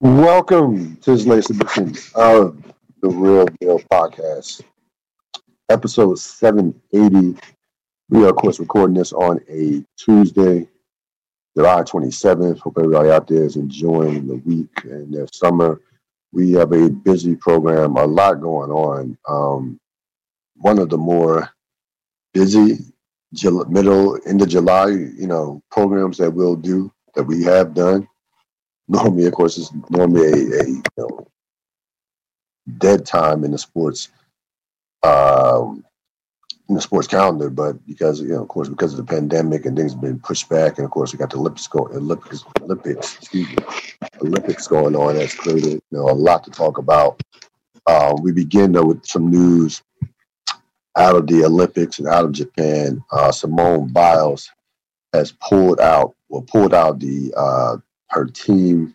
Welcome to this latest edition of the Ril Dil Podcast, episode 780. We are, of course, recording this on a Tuesday, July 27th. Hope everybody out there is enjoying the week and their summer. We have a busy program, a lot going on. Um, one of the more busy middle, end of July, you know, programs that we'll do that we have done normally, of course, it's normally a, a you know, dead time in the sports um, in the sports calendar, but because you know, of course, because of the pandemic and things have been pushed back, and of course, we got the Olympics go, Olympics, Olympics, excuse me, Olympics going on. That's created you know a lot to talk about. Um, we begin though with some news out of the Olympics and out of Japan. Uh, Simone Biles has pulled out, well, pulled out the uh, her team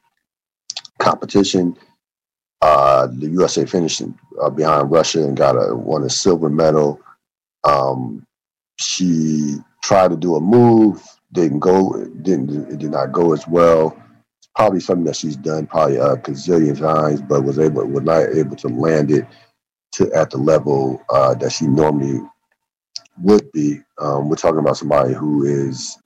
competition. Uh, the USA finished uh, behind Russia and got a won a silver medal. Um, she tried to do a move, didn't go, didn't it did not go as well. It's probably something that she's done probably a gazillion times, but was able was not able to land it to at the level uh, that she normally would be. Um, we're talking about somebody who is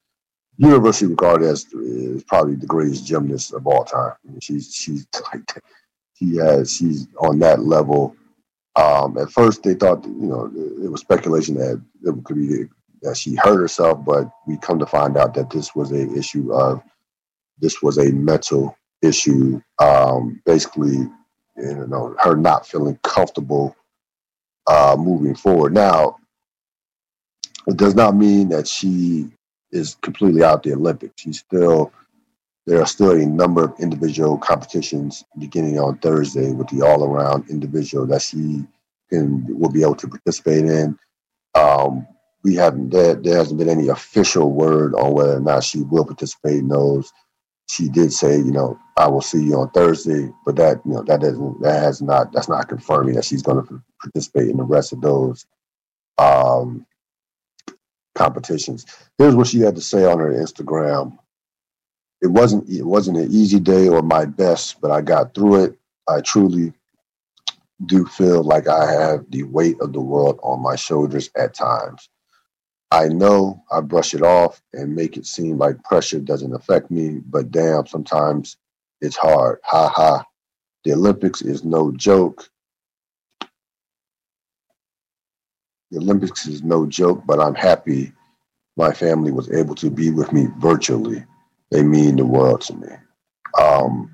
universally regarded as is probably the greatest gymnast of all time. I mean, she's she's like she has she's on that level. Um, at first, they thought you know it was speculation that it could be that she hurt herself, but we come to find out that this was a issue of this was a mental issue. Um, basically, you know, her not feeling comfortable uh, moving forward. Now, it does not mean that she is completely out the Olympics. She's still there are still a number of individual competitions beginning on Thursday with the all around individual that she can will be able to participate in. Um, we haven't there, there hasn't been any official word on whether or not she will participate in those. She did say, you know, I will see you on Thursday, but that you know that doesn't that has not that's not confirming that she's going to participate in the rest of those um, competitions. Here's what she had to say on her Instagram. It wasn't it wasn't an easy day or my best, but I got through it. I truly do feel like I have the weight of the world on my shoulders at times. I know I brush it off and make it seem like pressure doesn't affect me, but damn, sometimes it's hard. Ha ha. The Olympics is no joke. The Olympics is no joke, but I'm happy my family was able to be with me virtually. They mean the world to me. Um,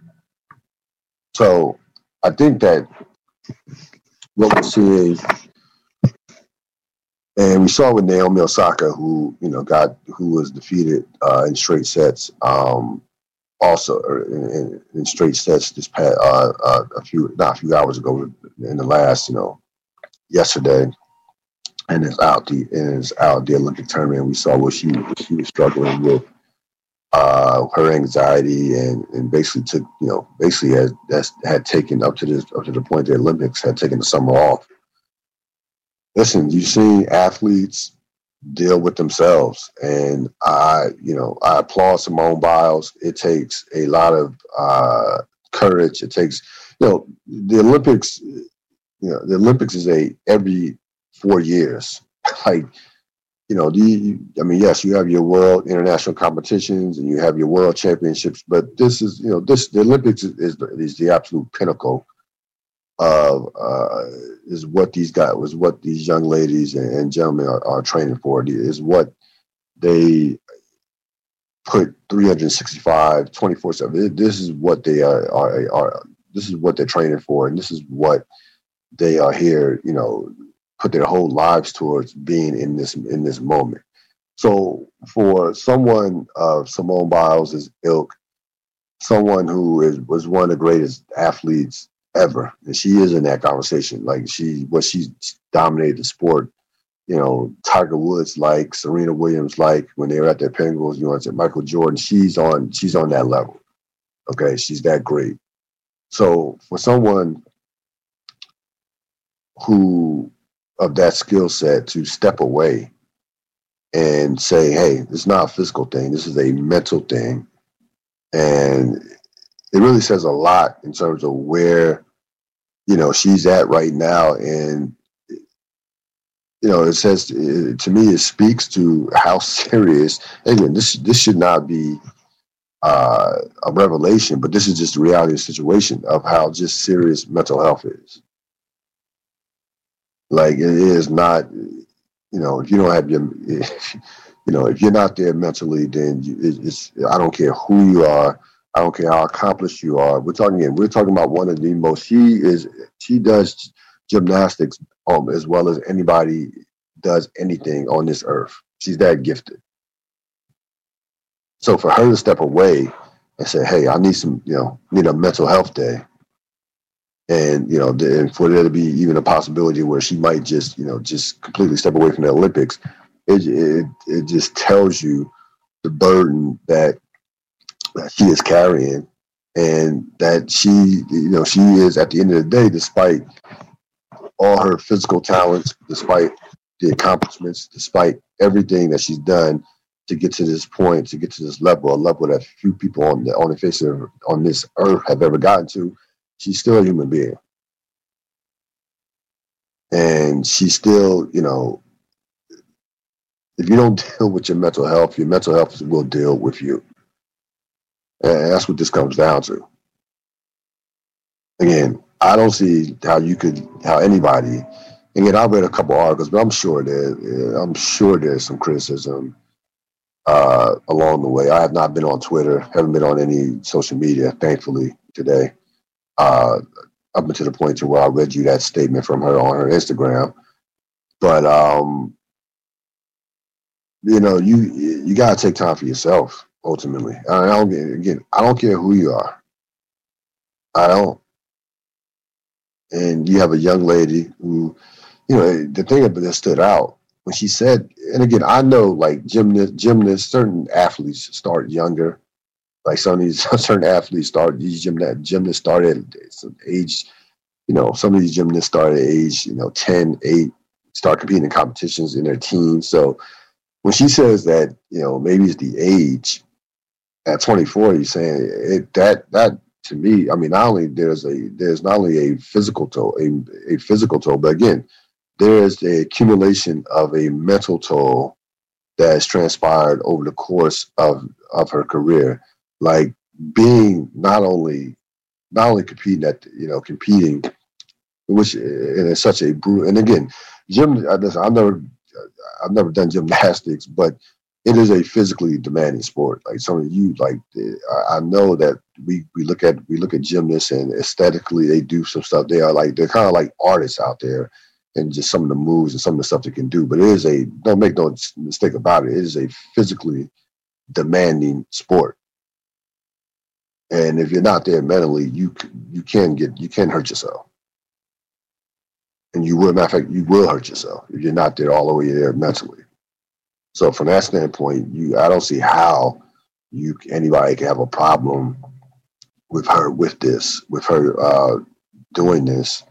so I think that what we're seeing, and we saw with Naomi Osaka, who you know got who was defeated uh, in straight sets, um, also in, in, in, straight sets this past uh, uh, a few not a few hours ago in the last you know yesterday and is out the and is out the Olympic tournament. We saw what she what she was struggling with, uh, her anxiety, and and basically took you know basically had that's had taken up to this up to the point the Olympics had taken the summer off. Listen, you've seen athletes deal with themselves, and I you know I applaud Simone Biles. It takes a lot of uh, courage. It takes you know the Olympics. You know the Olympics is a every four years. like, you know, the, I mean, yes, you have your world international competitions and you have your world championships, but this is, you know, this the Olympics is is the, is the absolute pinnacle of uh, is what these guys was what these young ladies and, and gentlemen are, are training for. Is what they put 365 24 7 this is what they are, are, are this is what they're training for and this is what they are here you know put their whole lives towards being in this in this moment. So for someone of Simone Biles' is ilk, someone who is was one of the greatest athletes ever, and she is in that conversation. Like she, what she dominated the sport. You know, Tiger Woods like Serena Williams like when they were at their pinnacles. You know, I Michael Jordan. She's on. She's on that level. Okay, she's that great. So for someone who of that skill set to step away and say, hey, it's not a physical thing. This is a mental thing. And it really says a lot in terms of where you know she's at right now and you know it says to me it speaks to how serious again this this should not be uh, a revelation but this is just the reality of the situation of how just serious mental health is like it is not you know if you don't have your you know if you're not there mentally then you, it's i don't care who you are I don't care how accomplished you are. We're talking. We're talking about one of the most. She is. She does gymnastics um, as well as anybody does anything on this earth. She's that gifted. So for her to step away and say, "Hey, I need some, you know, need a mental health day," and you know, and for there to be even a possibility where she might just, you know, just completely step away from the Olympics, it it, it just tells you the burden that that she is carrying and that she you know she is at the end of the day despite all her physical talents despite the accomplishments despite everything that she's done to get to this point to get to this level a level that few people on the on the face of on this earth have ever gotten to she's still a human being and she's still you know if you don't deal with your mental health your mental health will deal with you and that's what this comes down to. Again, I don't see how you could, how anybody. Again, I've read a couple articles, but I'm sure that I'm sure there's some criticism uh, along the way. I have not been on Twitter, haven't been on any social media, thankfully, today. Uh, up until the point to where I read you that statement from her on her Instagram. But um, you know, you you gotta take time for yourself ultimately. I don't get again. I don't care who you are. I don't. And you have a young lady who, you know, the thing that stood out when she said, and again, I know like gymnast, gymnasts, certain athletes start younger. Like some of these certain athletes start these gymnast gymnasts started age, you know, some of these gymnasts start at age, you know, 10, 8, start competing in competitions in their teens. So when she says that, you know, maybe it's the age, at 24, he's saying it, that that to me, I mean, not only there's a there's not only a physical toll, a, a physical toll, but again, there is the accumulation of a mental toll that has transpired over the course of of her career. Like being not only not only competing at you know competing, which in such a brutal and again, gym. I've never I've never done gymnastics, but it is a physically demanding sport. Like some of you, like I know that we we look at we look at gymnasts and aesthetically they do some stuff. They are like they're kind of like artists out there, and just some of the moves and some of the stuff they can do. But it is a don't make no mistake about it. It is a physically demanding sport, and if you're not there mentally, you you can get you can hurt yourself. And you will, matter of fact, you will hurt yourself if you're not there all the way there mentally. So from that standpoint, you I don't see how you anybody can have a problem with her with this, with her uh, doing this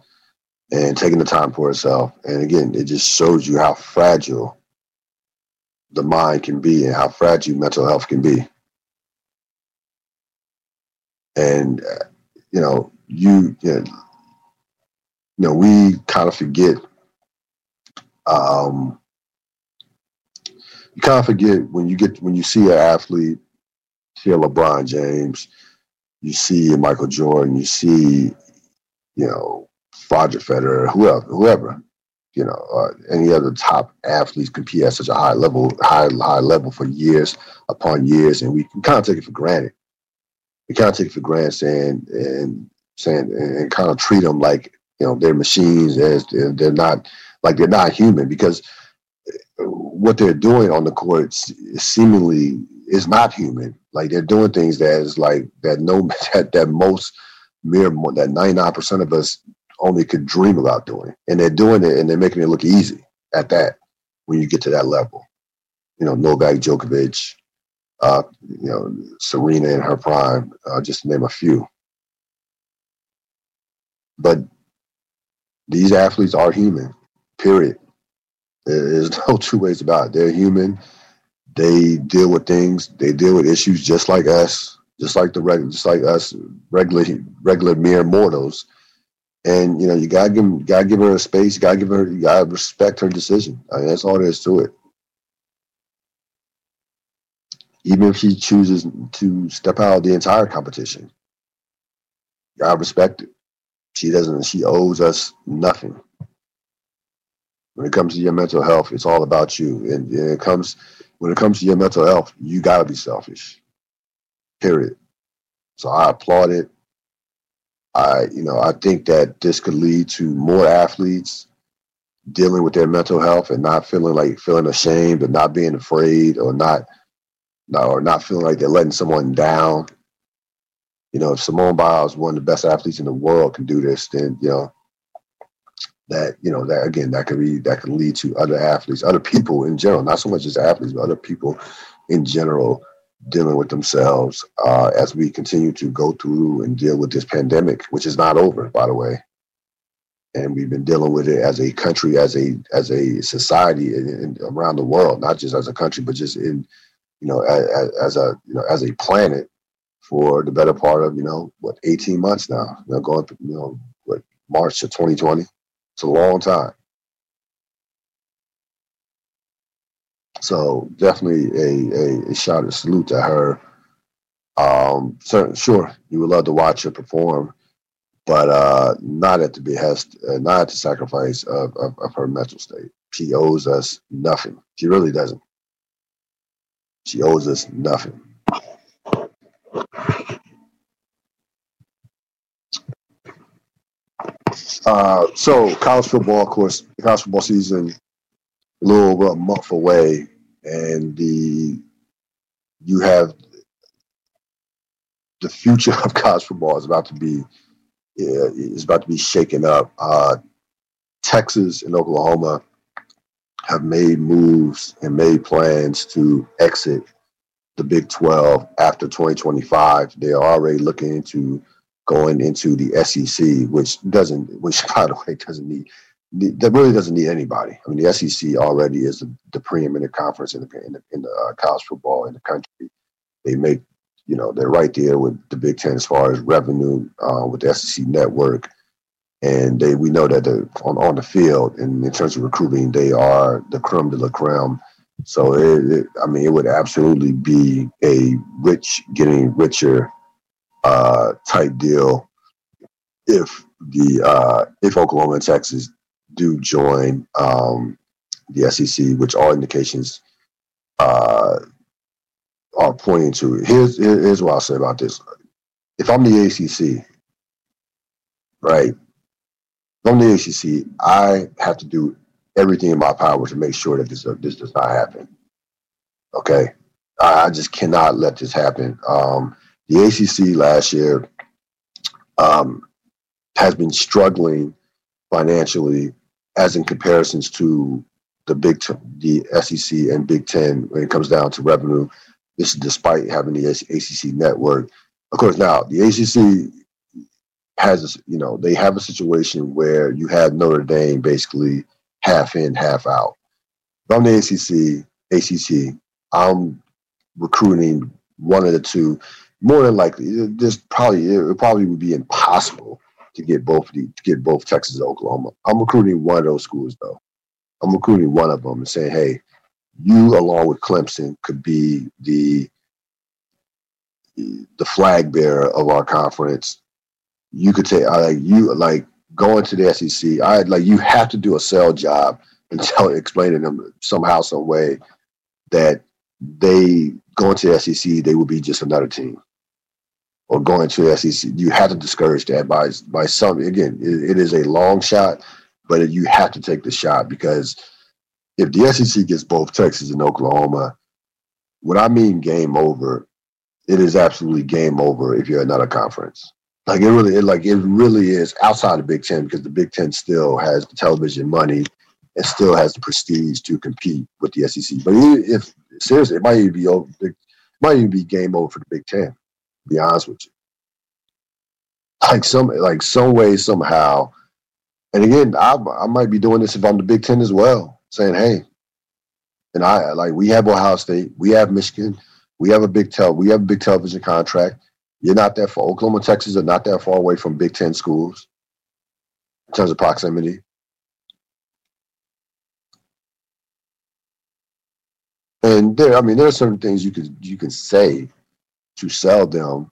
and taking the time for herself. And again, it just shows you how fragile the mind can be and how fragile mental health can be. And uh, you know, you you know, we kind of forget um, you kind of forget when you get when you see an athlete, see a LeBron James, you see Michael Jordan, you see, you know, Roger Federer, whoever, whoever, you know, uh, any other top athletes compete at such a high level, high high level for years upon years, and we can kind of take it for granted. We kind of take it for granted, saying and saying and kind of treat them like you know they're machines, as they're not like they're not human because uh, what they're doing on the court seemingly is not human. Like they're doing things that is like that no that that most mere that ninety nine percent of us only could dream about doing, and they're doing it and they're making it look easy at that when you get to that level. You know, Novak Djokovic, uh, you know, Serena in her prime, uh, just name a few. But these athletes are human, period. There's no two ways about it. They're human. They deal with things. They deal with issues just like us, just like the regular, just like us regular regular mere mortals. And you know, you gotta give gotta give her a space. You gotta give her. You gotta respect her decision. I mean, that's all there is to it. Even if she chooses to step out of the entire competition, I respect it. She doesn't. She owes us nothing. When it comes to your mental health, it's all about you. And, and it comes when it comes to your mental health, you gotta be selfish. Period. So I applaud it. I, you know, I think that this could lead to more athletes dealing with their mental health and not feeling like feeling ashamed or not being afraid or not, or not feeling like they're letting someone down. You know, if Simone Biles, one of the best athletes in the world, can do this, then you know that you know that again that could be that could lead to other athletes, other people in general, not so much as athletes, but other people in general dealing with themselves uh, as we continue to go through and deal with this pandemic, which is not over, by the way. And we've been dealing with it as a country, as a as a society, in, around the world, not just as a country, but just in you know as, as a you know as a planet for the better part of you know what 18 months now. You know, going you know what March of 2020. It's a long time. So definitely a, a, a shout of salute to her. Um, certain, sure, you would love to watch her perform, but uh, not at the behest, uh, not at the sacrifice of, of, of her mental state. She owes us nothing. She really doesn't. She owes us nothing. Uh, so college football, of course, college football season a little over a month away, and the you have the future of college football is about to be is about to be shaken up. Uh, Texas and Oklahoma have made moves and made plans to exit the Big 12 after 2025. They are already looking into going into the SEC, which doesn't, which by the way doesn't need that really doesn't need anybody. I mean, the SEC already is the, the preeminent conference in the in the, in the uh, college football in the country. They make, you know, they're right there with the Big Ten as far as revenue uh, with the SEC network, and they we know that on on the field and in terms of recruiting, they are the creme de la creme. So, it, it, I mean, it would absolutely be a rich getting richer uh, type deal if the uh, if Oklahoma and Texas do join um, the SEC, which all indications uh, are pointing to. Here's here's what I'll say about this: if I'm the ACC, right? I'm the ACC, I have to do everything in my power to make sure that this this does not happen. Okay, I, I just cannot let this happen. Um, the ACC last year um, has been struggling financially as in comparisons to the Big T- the SEC and Big Ten when it comes down to revenue. This is despite having the ACC network. Of course, now the ACC has you know they have a situation where you have Notre Dame basically half in, half out. From the ACC, ACC, I'm recruiting one of the two. More than likely, there's probably it probably would be impossible to get both the, to get both Texas and Oklahoma. I'm recruiting one of those schools though. I'm recruiting one of them and saying, hey, you along with Clemson could be the the flag bearer of our conference. You could say, like you like going to the SEC. I like you have to do a sell job and tell explaining them somehow, some way that they going to the SEC, they will be just another team or going to the SEC, you have to discourage that by by some. Again, it, it is a long shot, but you have to take the shot because if the SEC gets both Texas and Oklahoma, what I mean game over, it is absolutely game over if you're another conference. Like it really, it, like it really is outside of Big Ten because the Big Ten still has the television money and still has the prestige to compete with the SEC. But if seriously, it might even be over. It might even be game over for the Big Ten be honest with you. Like some, like some way, somehow. And again, I, I might be doing this if I'm the Big Ten as well, saying, "Hey," and I like we have Ohio State, we have Michigan, we have a big tel, we have a big television contract. You're not that far. Oklahoma, Texas are not that far away from Big Ten schools in terms of proximity. And there, I mean, there are certain things you could you can say to sell them,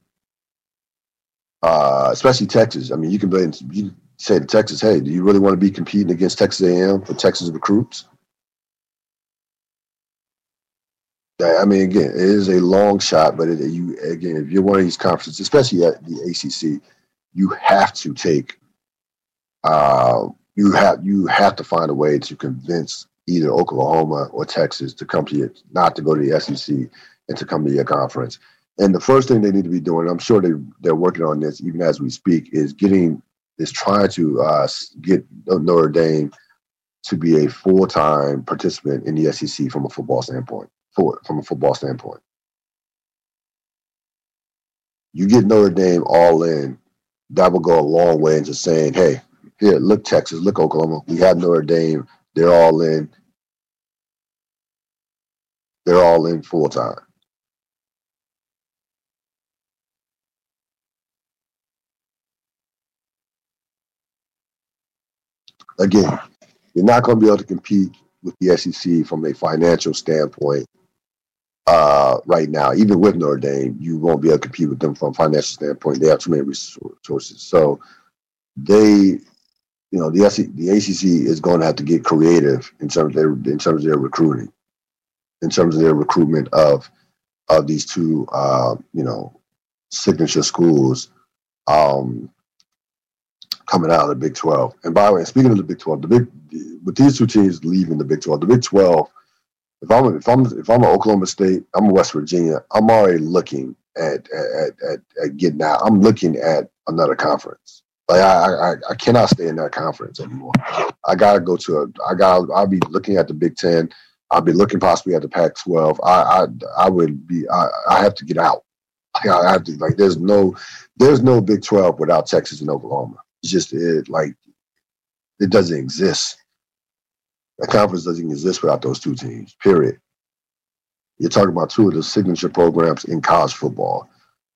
uh, especially Texas. I mean, you can be, you say to Texas, "Hey, do you really want to be competing against Texas A&M for Texas recruits?" I mean, again, it is a long shot, but it, you again, if you're one of these conferences, especially at the ACC, you have to take. Uh, you have you have to find a way to convince either Oklahoma or Texas to come to you, not to go to the SEC and to come to your conference. And the first thing they need to be doing, I'm sure they they're working on this even as we speak, is getting is trying to uh, get Notre Dame to be a full time participant in the SEC from a football standpoint for from a football standpoint. You get Notre Dame all in, that will go a long way into saying, hey, here, look Texas, look Oklahoma. We have Notre Dame. They're all in. They're all in full time. Again, you're not going to be able to compete with the SEC from a financial standpoint uh, right now, even with Notre Dame, you won't be able to compete with them from a financial standpoint. They have too many resources. So they, you know, the, SEC, the ACC is going to have to get creative in terms of their in terms of their recruiting, in terms of their recruitment of of these two, uh, you know, signature schools um, coming out of the Big Twelve. And by the way, speaking of the Big Twelve, the big with these two teams leaving the Big Twelve, the Big Twelve if I'm if I'm if I'm Oklahoma State, I'm West Virginia. I'm already looking at at, at, at getting out. I'm looking at another conference. Like I, I I cannot stay in that conference anymore. I gotta go to a. I got. I'll be looking at the Big Ten. I'll be looking possibly at the Pac-12. I I I would be. I I have to get out. I have to like. There's no there's no Big 12 without Texas and Oklahoma. It's just it like it doesn't exist. A conference doesn't exist without those two teams, period. You're talking about two of the signature programs in college football.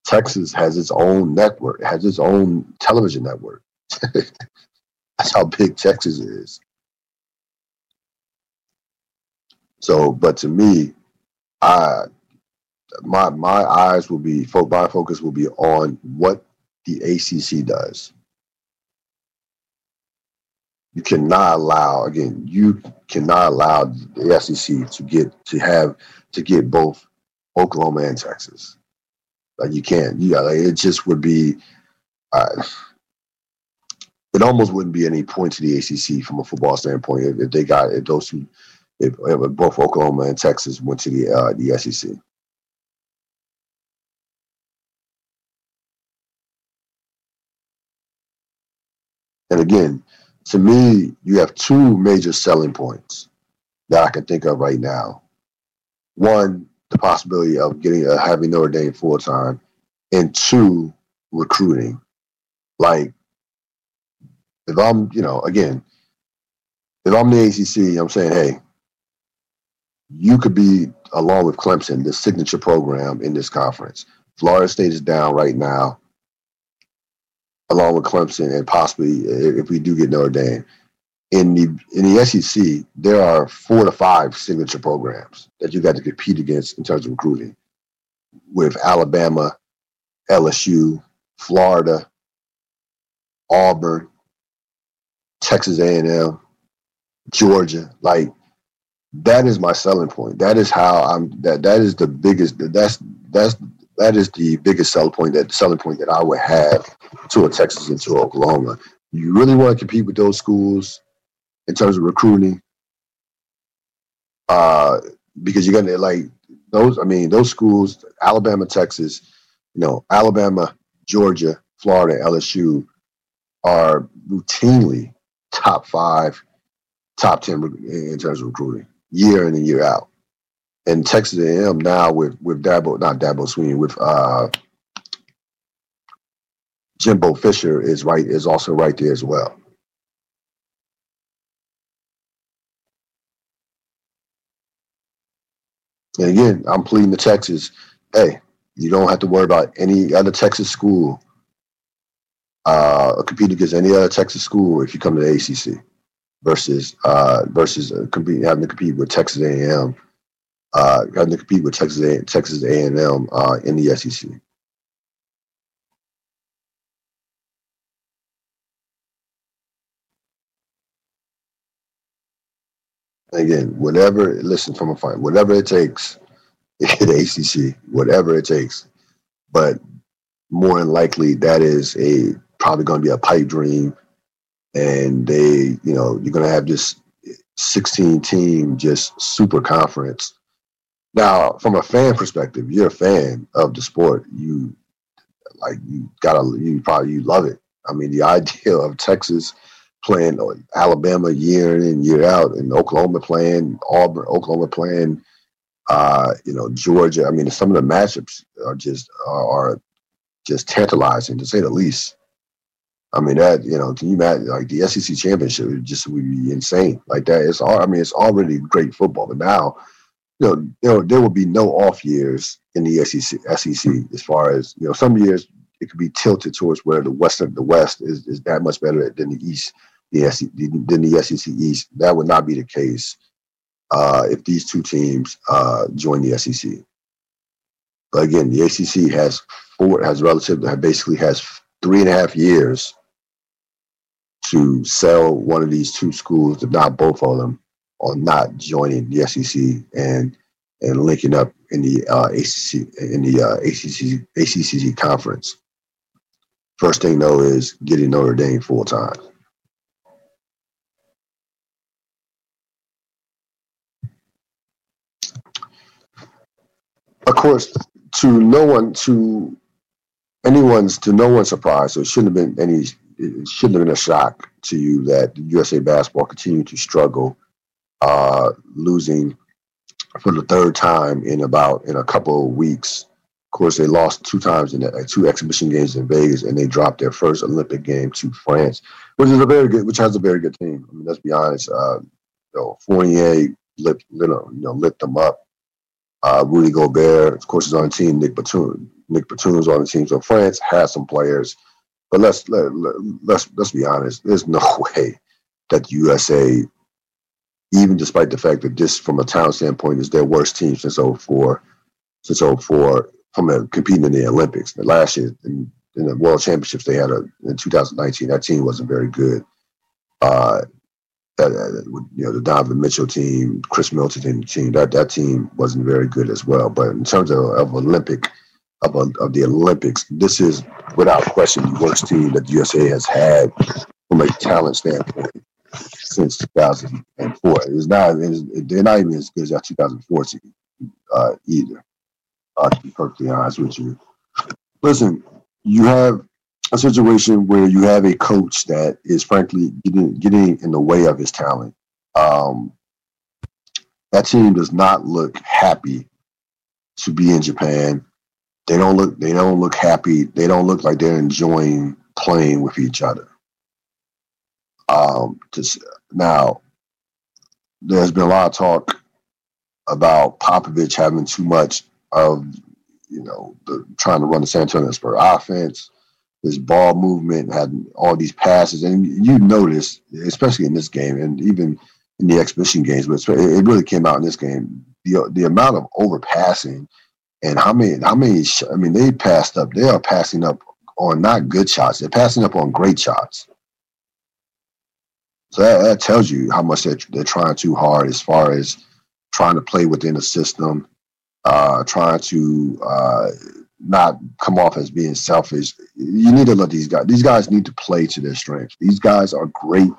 Texas has its own network, it has its own television network. That's how big Texas is. So, but to me, I my my eyes will be my focus will be on what the ACC does you cannot allow again you cannot allow the SEC to get to have to get both Oklahoma and Texas. Like you can't. Yeah, like it just would be. Uh, it almost wouldn't be any point to the ACC from a football standpoint if, if they got if those two, if, if, both Oklahoma and Texas went to the uh, the SEC. And again, to me, you have two major selling points that I can think of right now. One, the possibility of getting uh, having Notre Dame full time, and two, recruiting. Like, if I'm, you know, again, if I'm the ACC, I'm saying, hey, you could be along with Clemson, the signature program in this conference. Florida State is down right now along with Clemson and possibly if we do get Notre Dame. In the in the SEC, there are four to five signature programs that you got to compete against in terms of recruiting, with Alabama, LSU, Florida, Auburn, Texas A&M, Georgia. Like that is my selling point. That is how I'm. That that is the biggest. That's that's that is the biggest selling point that selling point that I would have to a Texas and to Oklahoma. You really want to compete with those schools in terms of recruiting, uh, because you're gonna like those. I mean, those schools, Alabama, Texas, you know, Alabama, Georgia, Florida, LSU, are routinely top five, top ten in terms of recruiting, year in and year out and Texas A&M now with with Dabo, not Dabo Swinney, with uh, Jimbo Fisher is right is also right there as well. And again, I'm pleading to Texas, hey, You don't have to worry about any other Texas school uh, compete against any other Texas school if you come to the ACC versus uh, versus uh, compete, having to compete with Texas A&M, uh, having to compete with Texas A, Texas A&M uh, in the SEC. Again, whatever. Listen from a fight, whatever it takes, the ACC, whatever it takes. But more than likely, that is a probably going to be a pipe dream, and they, you know, you're going to have this 16 team just super conference. Now, from a fan perspective, you're a fan of the sport. You like you gotta you probably you love it. I mean, the idea of Texas playing Alabama year in and year out, and Oklahoma playing Auburn, Oklahoma playing, uh, you know, Georgia. I mean, some of the matchups are just are, just tantalizing to say the least. I mean that you know, can you imagine like the SEC championship just would be insane like that. It's all I mean, it's already great football, but now you know, know, there will be no off years in the SEC. SEC as far as you know, some years it could be tilted towards where the western the West is, is that much better than the East, the SEC, than the SEC East. That would not be the case uh, if these two teams uh, join the SEC. But again, the ACC has four has relative basically has three and a half years to sell one of these two schools, if not both of them, on not joining the SEC and and linking up in the uh, ACC in the uh, ACC conference. First thing though is getting Notre Dame full time. Of course, to no one to anyone's to no one's surprise, so it shouldn't have been any it shouldn't have been a shock to you that USA basketball continued to struggle, uh, losing for the third time in about in a couple of weeks. Of course, they lost two times in the, two exhibition games in Vegas, and they dropped their first Olympic game to France, which is a very good, which has a very good team. I mean, let's be honest. Uh, you know, Fournier lit, know, you know, lit them up. Uh, Rudy Gobert, of course, is on the team. Nic Batum, Nic Batum's on the team. So France has some players but let's let, let's let's be honest. There's no way that the USA, even despite the fact that this, from a talent standpoint, is their worst team since 04, since 04, from a, competing in the Olympics. The last year in, in, the World Championships they had a, in 2019, that team wasn't very good. Uh, you know the Donovan Mitchell team, Khris Middleton team, that that team wasn't very good as well. But in terms of, of Olympic of, of the Olympics, this is without question the worst team that the USA has had from a talent standpoint since 2004. It's not, it's, they're not even as good as that 2014 uh, either. Uh, to be perfectly honest with you. Listen, you have a situation where you have a coach that is frankly getting getting in the way of his talent. Um, that team does not look happy to be in Japan. They don't look they don't look happy. They don't look like they're enjoying playing with each other. Um, just now, there's been a lot of talk about Popovich having too much of, you know, the, trying to run the San Antonio Spurs offense. This ball movement had all these passes, and you notice, especially in this game, and even in the exhibition games, but it really came out in this game. The the amount of overpassing and how many, how many, I mean, they passed up, they are passing up on not good shots, they're passing up on great shots. So that, that tells you how much they're, they're trying too hard as far as trying to play within the system, uh, trying to uh, not come off as being selfish. You need to let these guys, these guys need to play to their strengths. These guys are great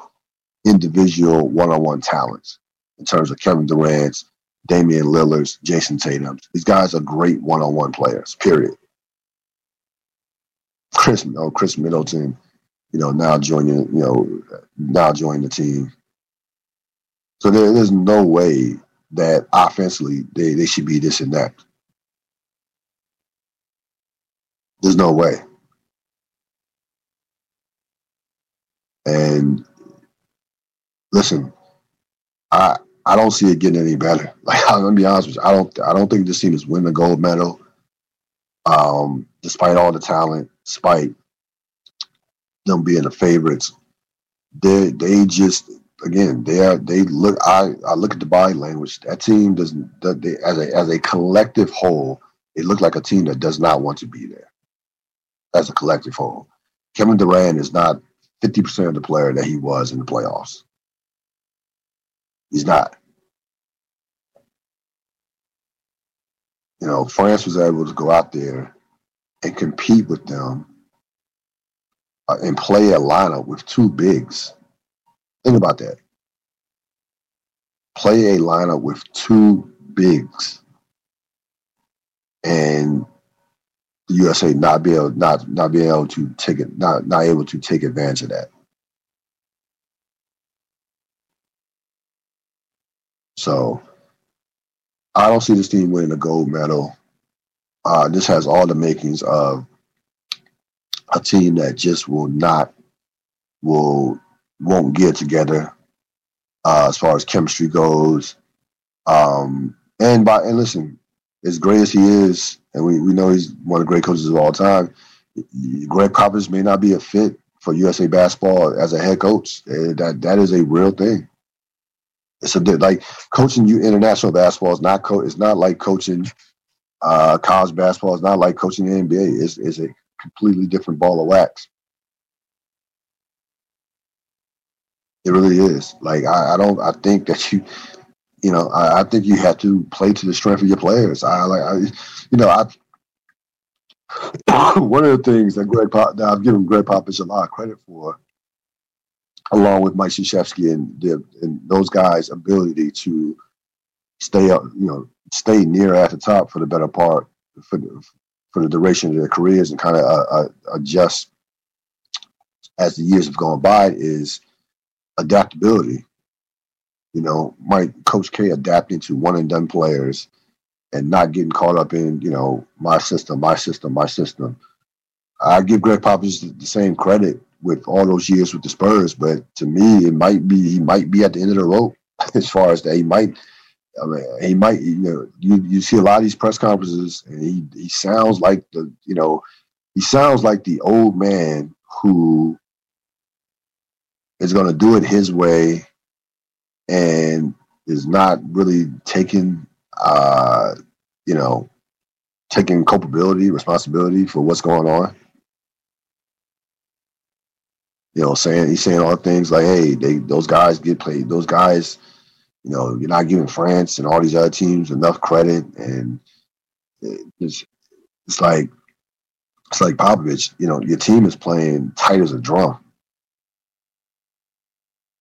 individual one on one talents in terms of Kevin Durant's, Damian Lillard's, Jayson Tatum's. These guys are great one-on-one players. Period. Chris, oh, Khris Middleton, you know, now joining, you know, now joining the team. So there, there's no way that offensively they, they should be this and that. There's no way. And listen, I I don't see it getting any better. Like I'm gonna be honest with you, I don't I don't think this team is winning a gold medal. Um, despite all the talent, despite them being the favorites, they they just again they are they look. I I look at the body language. That team doesn't. That they, as a as a collective whole, it looked like a team that does not want to be there. As a collective whole, Kevin Durant is not fifty percent of the player that he was in the playoffs. He's not. You know, France was able to go out there and compete with them and play a lineup with two bigs. Think about that. Play a lineup with two bigs, and the USA not be able not not being able to take it not not able to take advantage of that. So I don't see this team winning a gold medal. Uh, this has all the makings of a team that just will not will won't get together uh, as far as chemistry goes. Um, and by and listen, as great as he is, and we, we know he's one of the great coaches of all time, Gregg Popovich may not be a fit for USA basketball as a head coach. Uh, that that is a real thing. It's a like coaching you international basketball is not co- it's not like coaching uh, college basketball. It's not like coaching the NBA. It's, it's a completely different ball of wax. It really is. Like I, I don't. I think that you, you know, I, I, think you have to play to the strength of your players. I like, I, you know, I. one of the things that Gregg Pop, that I've given Gregg Popovich a lot of credit for, along with Mike Krzyzewski and, the, and those guys' ability to stay up, you know, stay near at the top for the better part for for the duration of their careers and kind of uh, uh, adjust as the years have gone by is adaptability. You know, my Coach K adapting to one and done players and not getting caught up in you know my system, my system, my system. I give Gregg Popovich the same credit with all those years with the Spurs, but to me, it might be he might be at the end of the rope as far as that he might I mean, he might, you know, you, you see a lot of these press conferences, and he he sounds like the, you know, he sounds like the old man who is going to do it his way, and is not really taking, uh, you know, taking culpability, responsibility for what's going on. You know, saying he's saying all things like, "Hey, they those guys get played. Those guys." You know, you're not giving France and all these other teams enough credit, and it's it's like it's like Popovich. You know, your team is playing tight as a drum.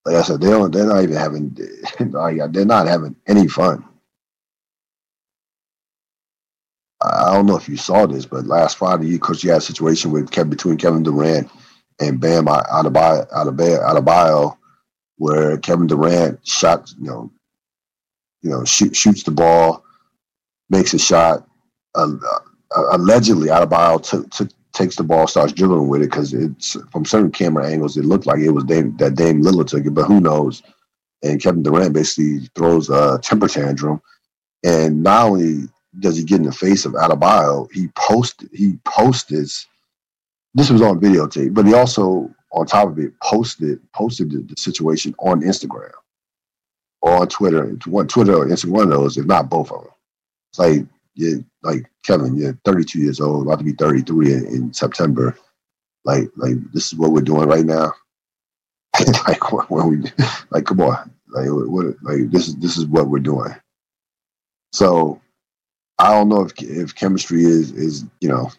Like I said, they don't. They're not even having. They're not having any fun. I don't know if you saw this, but last Friday, because you had a situation with between Kevin Durant and Bam Adebayo, Adebayo, Adebayo where Kevin Durant shot, you know, you know, shoot, shoots the ball, makes a shot. Uh, uh, allegedly, Adebayo took, took, takes the ball, starts dribbling with it because it's from certain camera angles, it looked like it was Dame, that Dame Lillard took it, but who knows? And Kevin Durant basically throws a temper tantrum, and not only does he get in the face of Adebayo, he posted he posted this was on videotape, but he also on top of it, posted posted the, the situation on Instagram or on Twitter. One Twitter or Instagram, one of those, if not both of them. It's like you like Kevin, you're 32 years old, about to be 33 in, in September. Like like this is what we're doing right now. like what we like come on, like what like this is this is what we're doing. So I don't know if if chemistry is is you know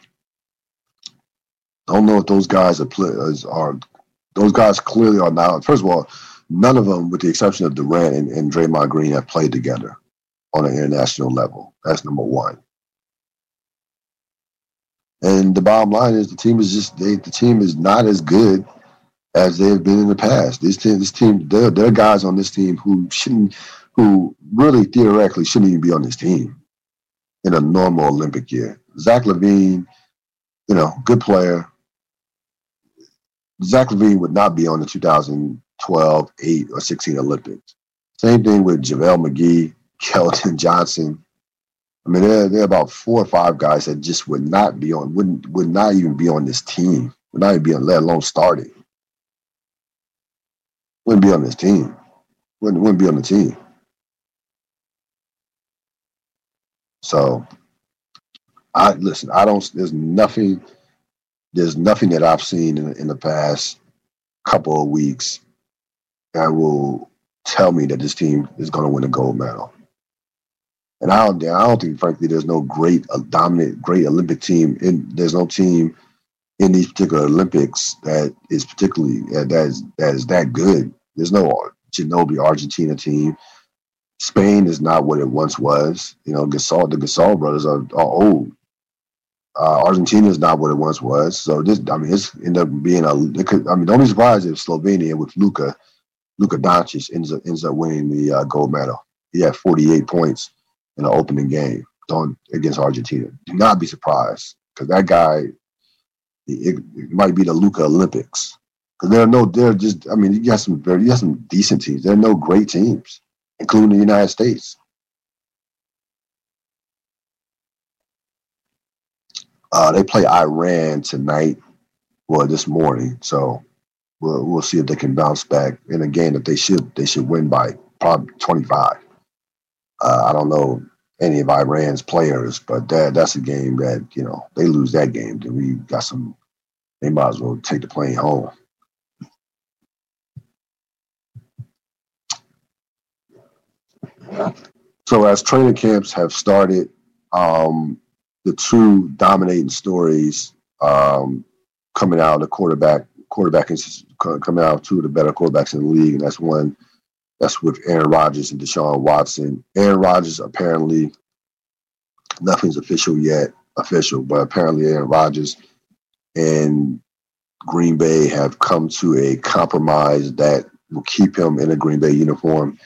I don't know if those guys are, are those guys clearly are not. First of all, none of them, with the exception of Durant and, and Draymond Green, have played together on an international level. That's number one. And the bottom line is the team is just they, the team is not as good as they have been in the past. This team, this team, there, there are guys on this team who shouldn't, who really theoretically shouldn't even be on this team in a normal Olympic year. Zach LaVine, you know, good player, Zach LaVine would not be on the 2012, 8, or 16 Olympics. Same thing with JaVale McGee, Keldon Johnson, I mean, there, there are about four or five guys that just would not be on, wouldn't would not even be on this team, would not even be on, let alone starting. Wouldn't be on this team. Wouldn't wouldn't be on the team. So, I listen. I don't. There's nothing. There's nothing that I've seen in, in the past couple of weeks that will tell me that this team is going to win a gold medal. And I don't, I don't think, frankly, there's no great, uh, dominant, great Olympic team. In there's no team in these particular Olympics that is particularly uh, that is that is that good. There's no Ginobili Argentina team. Spain is not what it once was. You know, Gasol, the Gasol brothers are, are old. Uh, Argentina is not what it once was. So this, I mean, it's ended up being a. Could, I mean, don't be surprised if Slovenia with Luka, Luka Doncic ends up ends up winning the uh, gold medal. He had 48 points in the opening game on against Argentina. Do not be surprised because that guy, it, it, might be the Luka Olympics. Because there are no, they're just. I mean, you got some very, you got some decent teams. There are no great teams, including the United States. Uh, they play Iran tonight, well, this morning. So we'll we'll see if they can bounce back in a game that they should they should win by probably twenty five. Uh, I don't know any of Iran's players, but that that's a game that you know they lose that game, then we got some. They might as well take the plane home. So as training camps have started, um, the two dominating stories um, coming out of the quarterback quarterback is coming out of two of the better quarterbacks in the league, and that's one that's with Aaron Rodgers and Deshaun Watson. Aaron Rodgers apparently nothing's official yet, official, but apparently Aaron Rodgers and Green Bay have come to a compromise that will keep him in a Green Bay uniform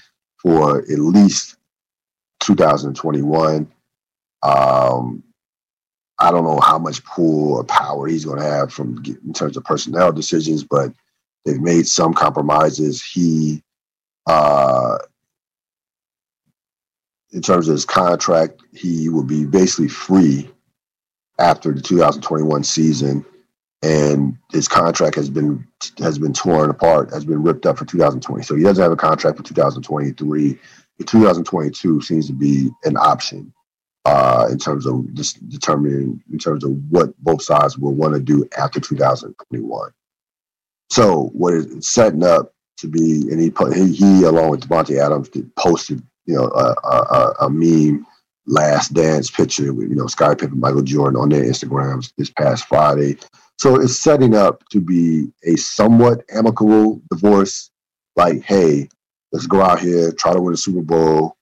for at least 2021. Um, I don't know how much pull or power he's going to have from in terms of personnel decisions, but they've made some compromises. He uh, in terms of his contract, he will be basically free after the 2021 season, and his contract has been has been torn apart, has been ripped up for 2020. So he doesn't have a contract for 2023. The 2022 seems to be an option uh, in terms of just determining in terms of what both sides will want to do after 2021. So what is setting up to be, and he put he, he along with Davante Adams posted you know a, a, a meme last dance picture with you know Scottie Pippen, Michael Jordan on their Instagrams this past Friday. So it's setting up to be a somewhat amicable divorce. Like, hey, let's go out here, try to win a Super Bowl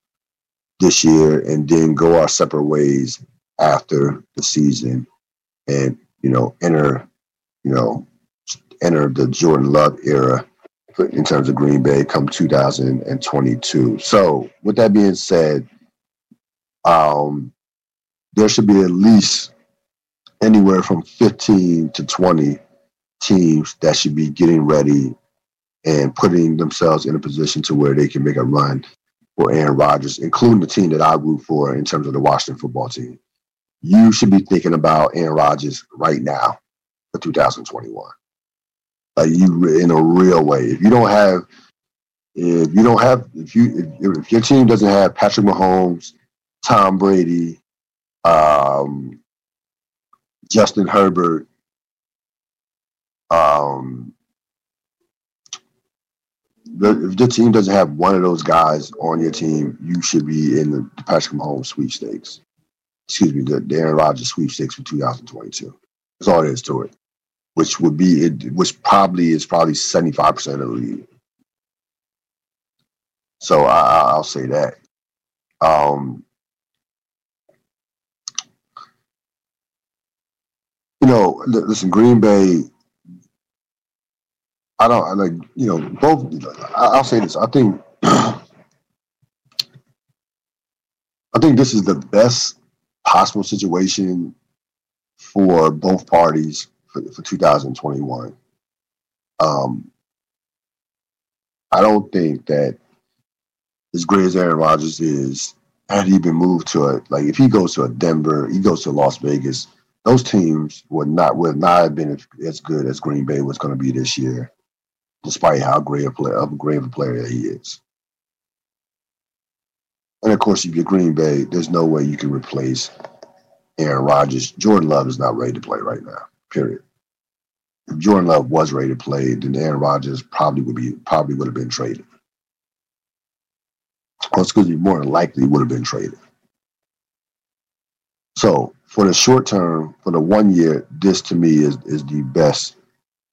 this year, and then go our separate ways after the season, and you know enter, you know, enter the Jordan Love era in terms of Green Bay come 2022. So, with that being said, um, there should be at least anywhere from 15 to 20 teams that should be getting ready and putting themselves in a position to where they can make a run for Aaron Rodgers, including the team that I root for in terms of the Washington football team. You should be thinking about Aaron Rodgers right now for 2021 like you in a real way. If you don't have, if you don't have, if you if, if your team doesn't have Patrick Mahomes, Tom Brady, um, Justin Herbert, um, if the team doesn't have one of those guys on your team, you should be in the, Patrick Mahomes sweepstakes. Excuse me, the, Aaron Rodgers sweepstakes for 2022. That's all there is to it which would be it, which probably is probably seventy five percent of the league. So I, will say that. Um, you know, listen, Green Bay. I don't I like you know both. I'll say this. I think. I think this is the best possible situation for both parties for, for 2021. Um, I don't think that as great as Aaron Rodgers is, had he been moved to a like if he goes to a Denver, he goes to Las Vegas, those teams would not would not have been as good as Green Bay was going to be this year, despite how great a player, of a great a player that he is. And of course, if you're Green Bay, there's no way you can replace Aaron Rodgers. Jordan Love is not ready to play right now. Period. If Jordan Love was ready to play, then Aaron Rodgers probably would be probably would have been traded. Or excuse me, more than likely would have been traded. So for the short term, for the one year, this to me is is the best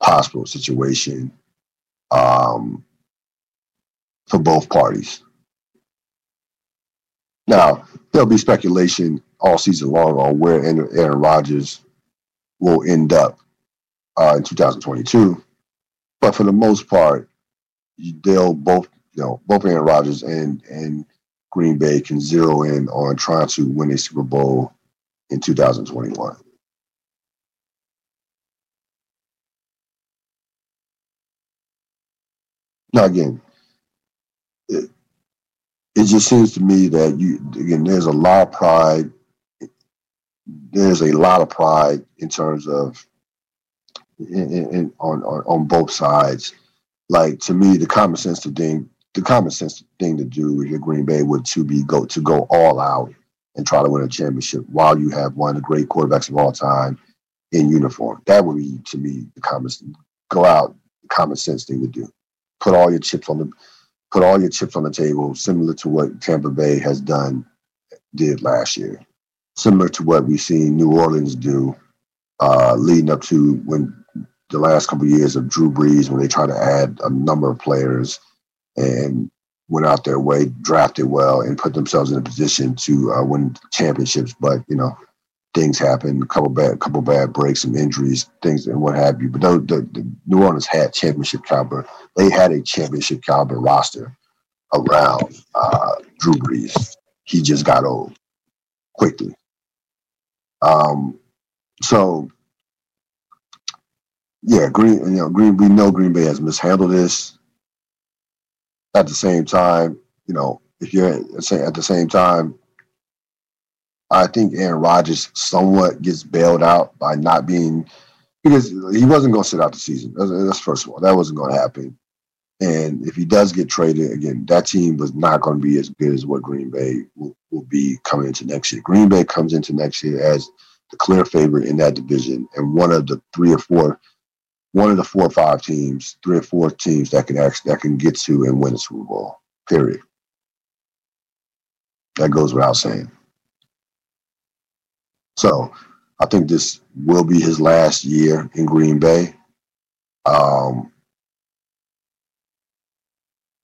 possible situation um, for both parties. Now, there'll be speculation all season long on where Aaron Rodgers will end up uh, in 2022. But for the most part, they'll both, you know, both Aaron Rodgers and and Green Bay can zero in on trying to win a Super Bowl in 2021. Now, again, it, it just seems to me that you again there's a lot of pride. There's a lot of pride in terms of in, in, on, on on both sides. Like to me, the common sense thing, the common sense thing to do with your Green Bay would to be go to go all out and try to win a championship while you have one of the great quarterbacks of all time in uniform. That would be to me the common go out common sense thing to do. Put all your chips on the put all your chips on the table, similar to what Tampa Bay has done did last year, similar to what we've seen New Orleans do, uh, leading up to when the last couple of years of Drew Brees, when they tried to add a number of players and went out their way, drafted well, and put themselves in a position to uh, win championships. But you know, things happen, a couple bad, couple bad breaks, some injuries, things and what have you. But the, the, the New Orleans had championship caliber. They had a championship caliber roster around uh, Drew Brees. He just got old quickly. Um, so yeah, Green. You know, Green. We know Green Bay has mishandled this. At the same time, you know, if you're at the same time, I think Aaron Rodgers somewhat gets bailed out by not being because he wasn't going to sit out the season. That's, first of all, that wasn't going to happen. And if he does get traded again, that team was not going to be as good as what Green Bay will, will be coming into next year. Green Bay comes into next year as the clear favorite in that division and one of the three or four, one of the four or five teams, three or four teams that can actually that can get to and win a Super Bowl. Period. That goes without saying. So I think this will be his last year in Green Bay. Um,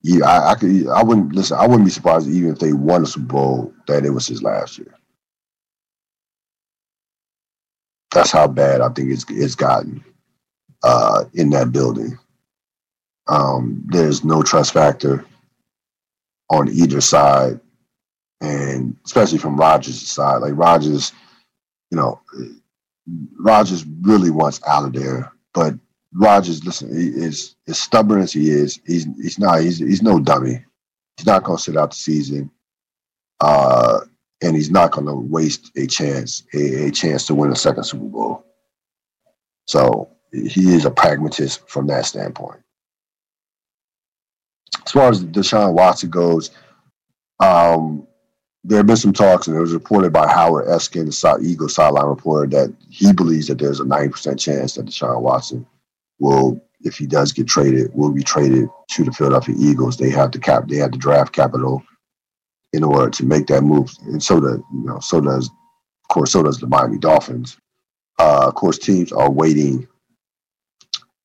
yeah, I, I could. I wouldn't listen. I wouldn't be surprised even if they won a Super Bowl that it was his last year. That's how bad I think it's it's gotten uh, in that building. Um, there's no trust factor on either side, and especially from Rodgers' side. Like Rodgers you know, Rodgers really wants out of there. But Rodgers, listen, he is as stubborn as he is. He's he's not he's he's no dummy. He's not going to sit out the season, uh, and he's not going to waste a chance a, a chance to win a second Super Bowl. So he is a pragmatist from that standpoint. As far as Deshaun Watson goes, um, there have been some talks, and it was reported by Howard Eskin, the Eagles sideline reporter, that he believes that there's a 90% chance that Deshaun Watson will, if he does get traded, will be traded to the Philadelphia Eagles. They have the cap, they have the draft capital in order to make that move, and so does you know, so does, of course, so does the Miami Dolphins. Uh, of course, teams are waiting,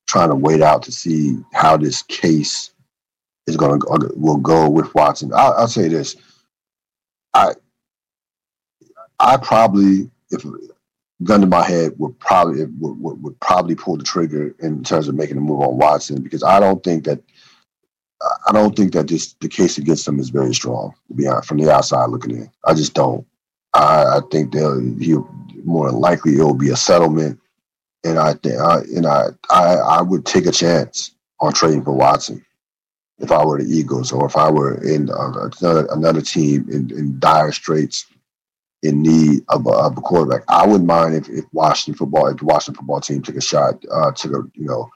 trying to wait out to see how this case is going to will go with Watson. I'll, I'll say this I I probably, if gun to my head, would probably would, would, would, probably pull the trigger in terms of making a move on Watson because I don't think that I don't think that this the case against him is very strong. To be honest, from the outside looking in, I just don't. I, I think they'll he more likely it will be a settlement, and I think I and I, I I would take a chance on trading for Watson. If I were the Eagles or if I were in uh, another, another team in, in dire straits in need of a, of a, quarterback. I wouldn't mind if, if Washington football, if the Washington football team took a shot, uh, took a you know,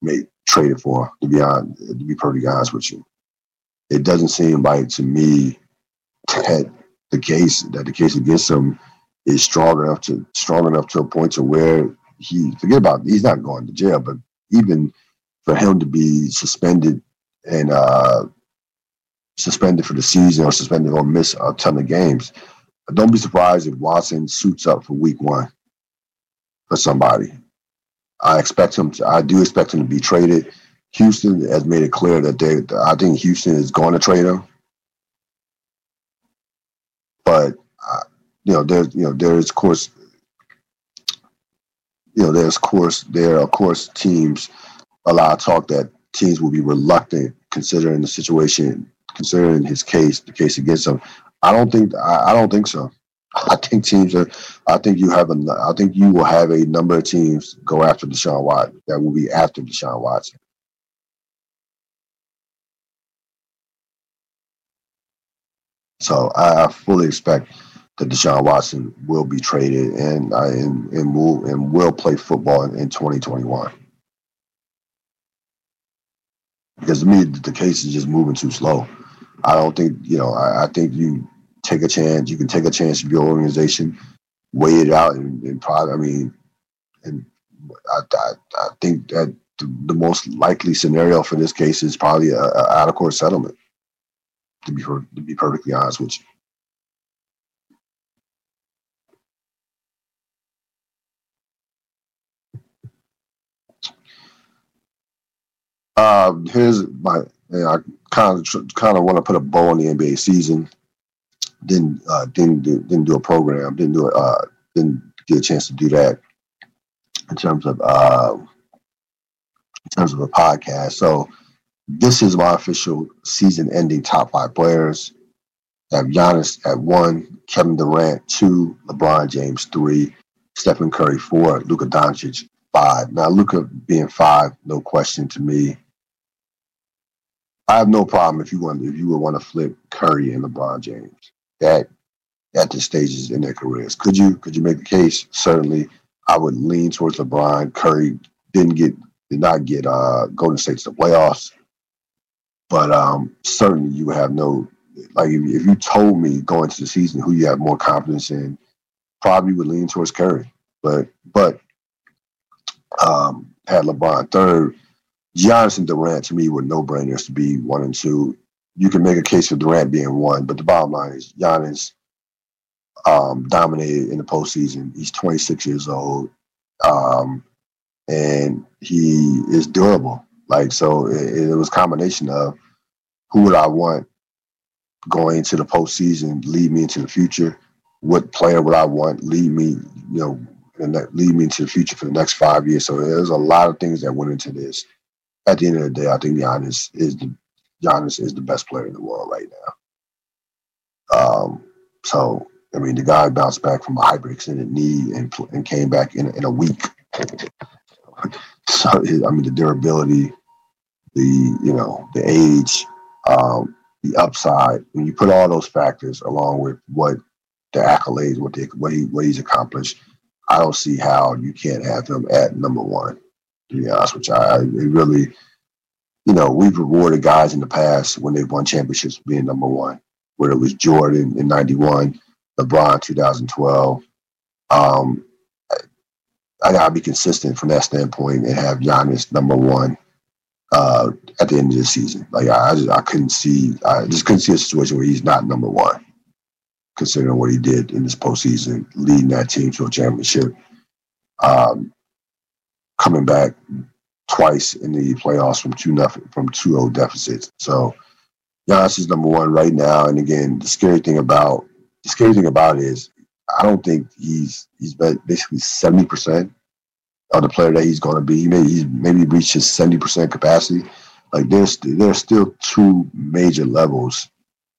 made traded for. To be honest, to be perfectly honest with you, it doesn't seem like to me that the case that the case against him is strong enough to strong enough to a point to where he forget about he's not going to jail, but even for him to be suspended and uh, suspended for the season or suspended or miss a ton of games, don't be surprised if Watson suits up for Week One for somebody. I expect him. To, I do expect him to be traded. Houston has made it clear that they. I think Houston is going to trade him, but uh, you know, there's you know, there's of course, you know, there's of course there are of course teams. A lot of talk that teams will be reluctant considering the situation, considering his case, the case against him. I don't think I, don't think so. I think teams are. I think you have a. I think you will have a number of teams go after Deshaun Watson that will be after Deshaun Watson. So I fully expect that Deshaun Watson will be traded and uh, and, and will and will play football in, in 2021 because to me the case is just moving too slow. I don't think you know. I, I think you take a chance. You can take a chance with your organization, weigh it out, and, and probably. I mean, and I, I, I think that the, the, most likely scenario for this case is probably a, a out of court settlement. To be to be perfectly honest with you. Uh, here's my. I kind of kind of want to put a bow on the NBA season. Didn't uh, didn't do, didn't do a program. Didn't do it. Uh, didn't get a chance to do that in terms of uh, in terms of a podcast. So this is my official season-ending top five players. I have Giannis at one, Kevin Durant two, LeBron James three, Stephen Curry four, Luka Doncic five. Now Luka being five, no question to me. I have no problem if you want if you would want to flip Curry and LeBron James. That at the stages in their careers. Could you could you make the case? Certainly, I would lean towards LeBron. Curry didn't get did not get uh, Golden State to the playoffs, but um, certainly you would have no like if, if you told me going into the season who you have more confidence in, probably would lean towards Curry. But but um, had LeBron third. Giannis and Durant to me were no brainers to be one and two. You can make a case for Durant being one, but the bottom line is Giannis um, dominated in the postseason. He's 26 years old, um, and he is durable. Like so, it, it was a combination of who would I want going into the postseason, lead me into the future. What player would I want lead me, you know, lead me into the future for the next five years? So there's a lot of things that went into this at the end of the day, I think Giannis is the Giannis is the best player in the world right now. Um, so I mean, the guy bounced back from a hyperextended knee and and came back in in a week. so I mean, the durability, the you know, the age, um, the upside. When you put all those factors along with what the accolades, what what he what he's accomplished, I don't see how you can't have him at number one to be honest you. I, it really, you know, we've rewarded guys in the past when they've won championships being number one, whether it was Jordan in 91, LeBron 2012. Um, I, I got to be consistent from that standpoint and have Giannis number one uh, at the end of the season. Like I, I, just I couldn't see I just couldn't see a situation where he's not number one, considering what he did in this postseason, leading that team to a championship. Um, coming back twice in the playoffs from two nothing from two zero deficits. So Giannis is number one right now. And again, the scary thing about the scary thing about it is I don't think he's he's basically seventy percent of the player that he's going to be. He may he's maybe reached his seventy percent capacity. Like there's there's still two major levels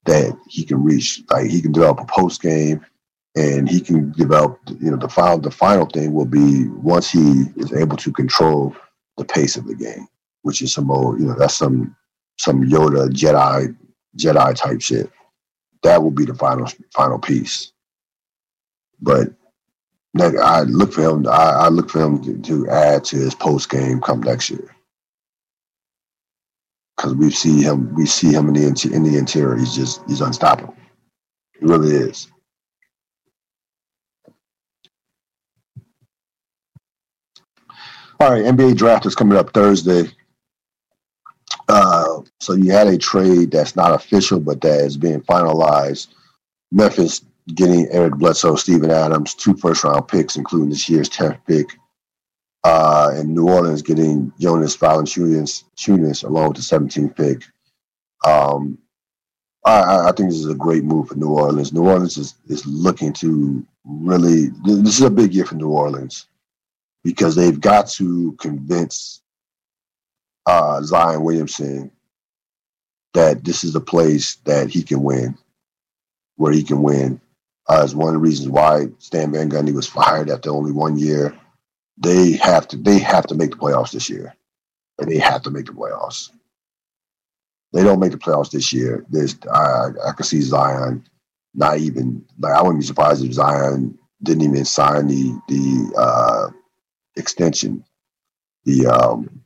that he can reach. Like he can develop a post game and he can develop you know the final the final thing will be once he is able to control the pace of the game which is some old you know that's some some Yoda Jedi Jedi type shit. That will be the final final piece. But I look for him. I, I look for him to, to add to his post game come next year because we see him. We see him in the in the interior. He's just he's unstoppable. He really is. All right, NBA draft is coming up Thursday. Uh, so you had a trade that's not official, but that is being finalized. Memphis getting Eric Bledsoe, Steven Adams, two first round picks, including this year's 10th pick. Uh, and New Orleans getting Jonas Valanciunas along with the 17th pick. Um, I, I, think this is a great move for New Orleans. New Orleans is, is looking to really, this is a big year for New Orleans because they've got to convince uh, Zion Williamson that this is a place that he can win, where he can win. Uh, is one of the reasons why Stan Van Gundy was fired after only one year. They have to they have to make the playoffs this year, and they have to make the playoffs. They don't make the playoffs this year. There's I I could see Zion not even like I wouldn't be surprised if Zion didn't even sign the the uh, extension, the um,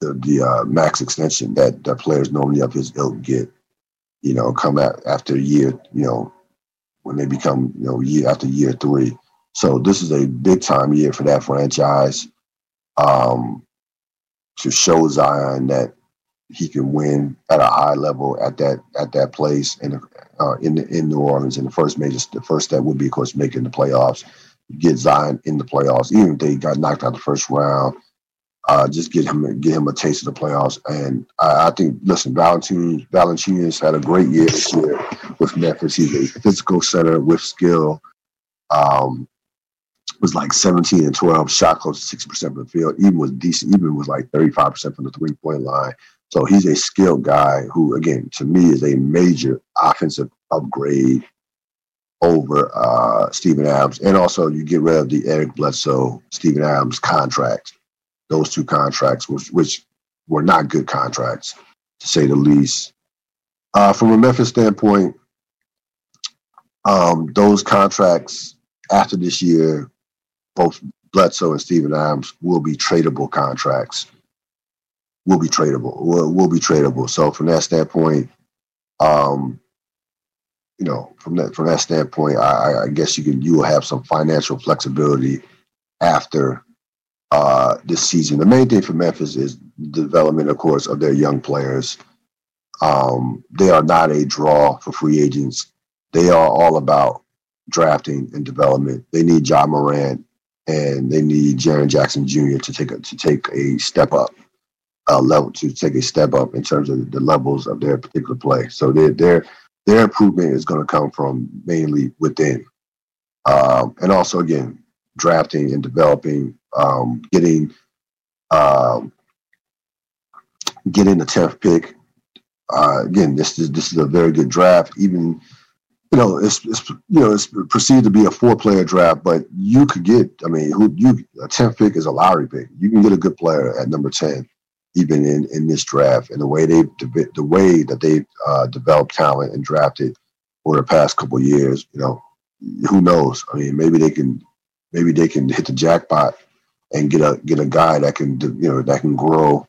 the, the uh, max extension that, that players normally of his ilk get. You know, come out after a year. You know, when they become you know year after year three. So this is a big time year for that franchise um, to show Zion that he can win at a high level at that at that place in uh, in in New Orleans. And the first major, the first step would be, of course, making the playoffs. Get Zion in the playoffs, even if they got knocked out the first round uh, just get him get him a taste of the playoffs. And I, I think, listen, Valentin Valanciunas had a great year this year with Memphis. He's a physical center with skill. Um, was like 17 and 12, shot close to 60% from the field, even was decent, even was like 35% from the three point line. So he's a skilled guy who, again, to me, is a major offensive upgrade over uh, Steven Adams. And also, you get rid of the Eric Bledsoe, Steven Adams contract those two contracts, which, which were not good contracts, to say the least. Uh, from a Memphis standpoint, um, those contracts after this year, both Bledsoe and Steven Adams will be tradable contracts. Will be tradable. Will, will be tradable. So from that standpoint, um, you know, from that from that standpoint, I, I guess you can you will have some financial flexibility after uh, this season. The main thing for Memphis is development, of course, of their young players. Um, they are not a draw for free agents. They are all about drafting and development. They need Ja Morant and they need Jaren Jackson Jr. to take a, to take a step up, uh, level to take a step up in terms of the levels of their particular play. So their their their improvement is going to come from mainly within, um, and also again drafting and developing um, getting um, getting the tenth pick. Uh, again, this is this is a very good draft. Even you know, it's, it's you know it's perceived to be a four player draft, but you could get. I mean, who you a tenth pick is a lottery pick. You can get a good player at number ten, even in in this draft. And the way they the way that they uh, developed talent and drafted over the past couple years, you know, who knows? I mean, maybe they can maybe they can hit the jackpot and get a get a guy that can you know that can grow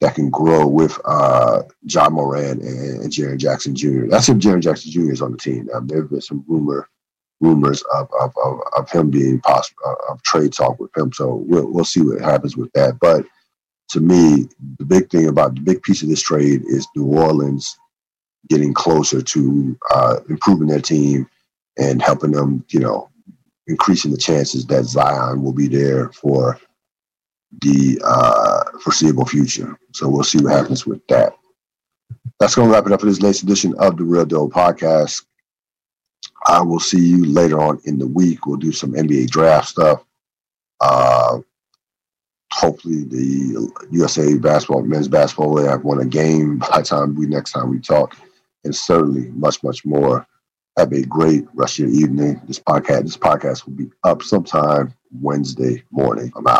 that can grow with uh, Ja Morant and, and Jaren Jackson Jr. That's if Jaren Jackson Jr. is on the team. Um, there have been some rumor rumors of of, of, of him being possible of trade talk with him. So we'll we'll see what happens with that. But to me, the big thing about the big piece of this trade is New Orleans getting closer to uh, improving their team and helping them, you know, increasing the chances that Zion will be there for the uh, foreseeable future. So we'll see what happens with that. That's going to wrap it up for this latest edition of the Ril Dil Podcast. I will see you later on in the week. We'll do some NBA draft stuff. Uh, hopefully, the USA basketball, men's basketball will have won a game by the time we next time we talk, and certainly much, much more. Have a great rest of your evening. This podcast, this podcast will be up sometime Wednesday morning. I'm out.